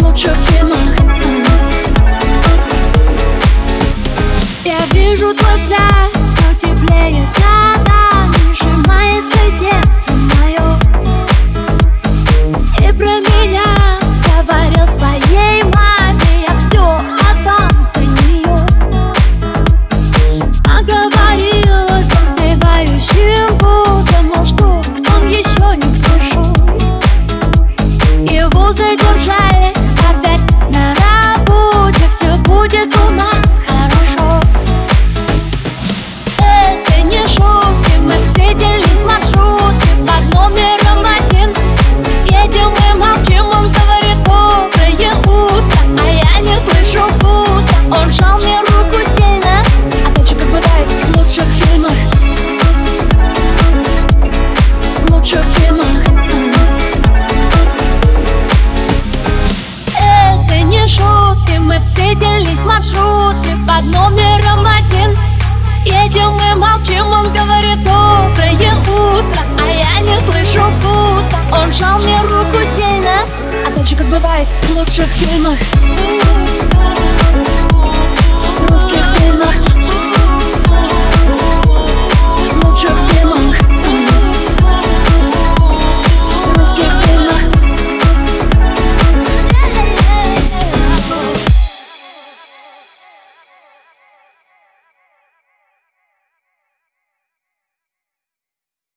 Лучших фильмах. Я вижу твой взгляд Все теплее с годами Сжимается сердце. держать маршруты под номером один. Едем мы молчим, он говорит доброе утро А я не слышу будто Он жал мне руку сильно. А дальше как бывает в лучших фильмах.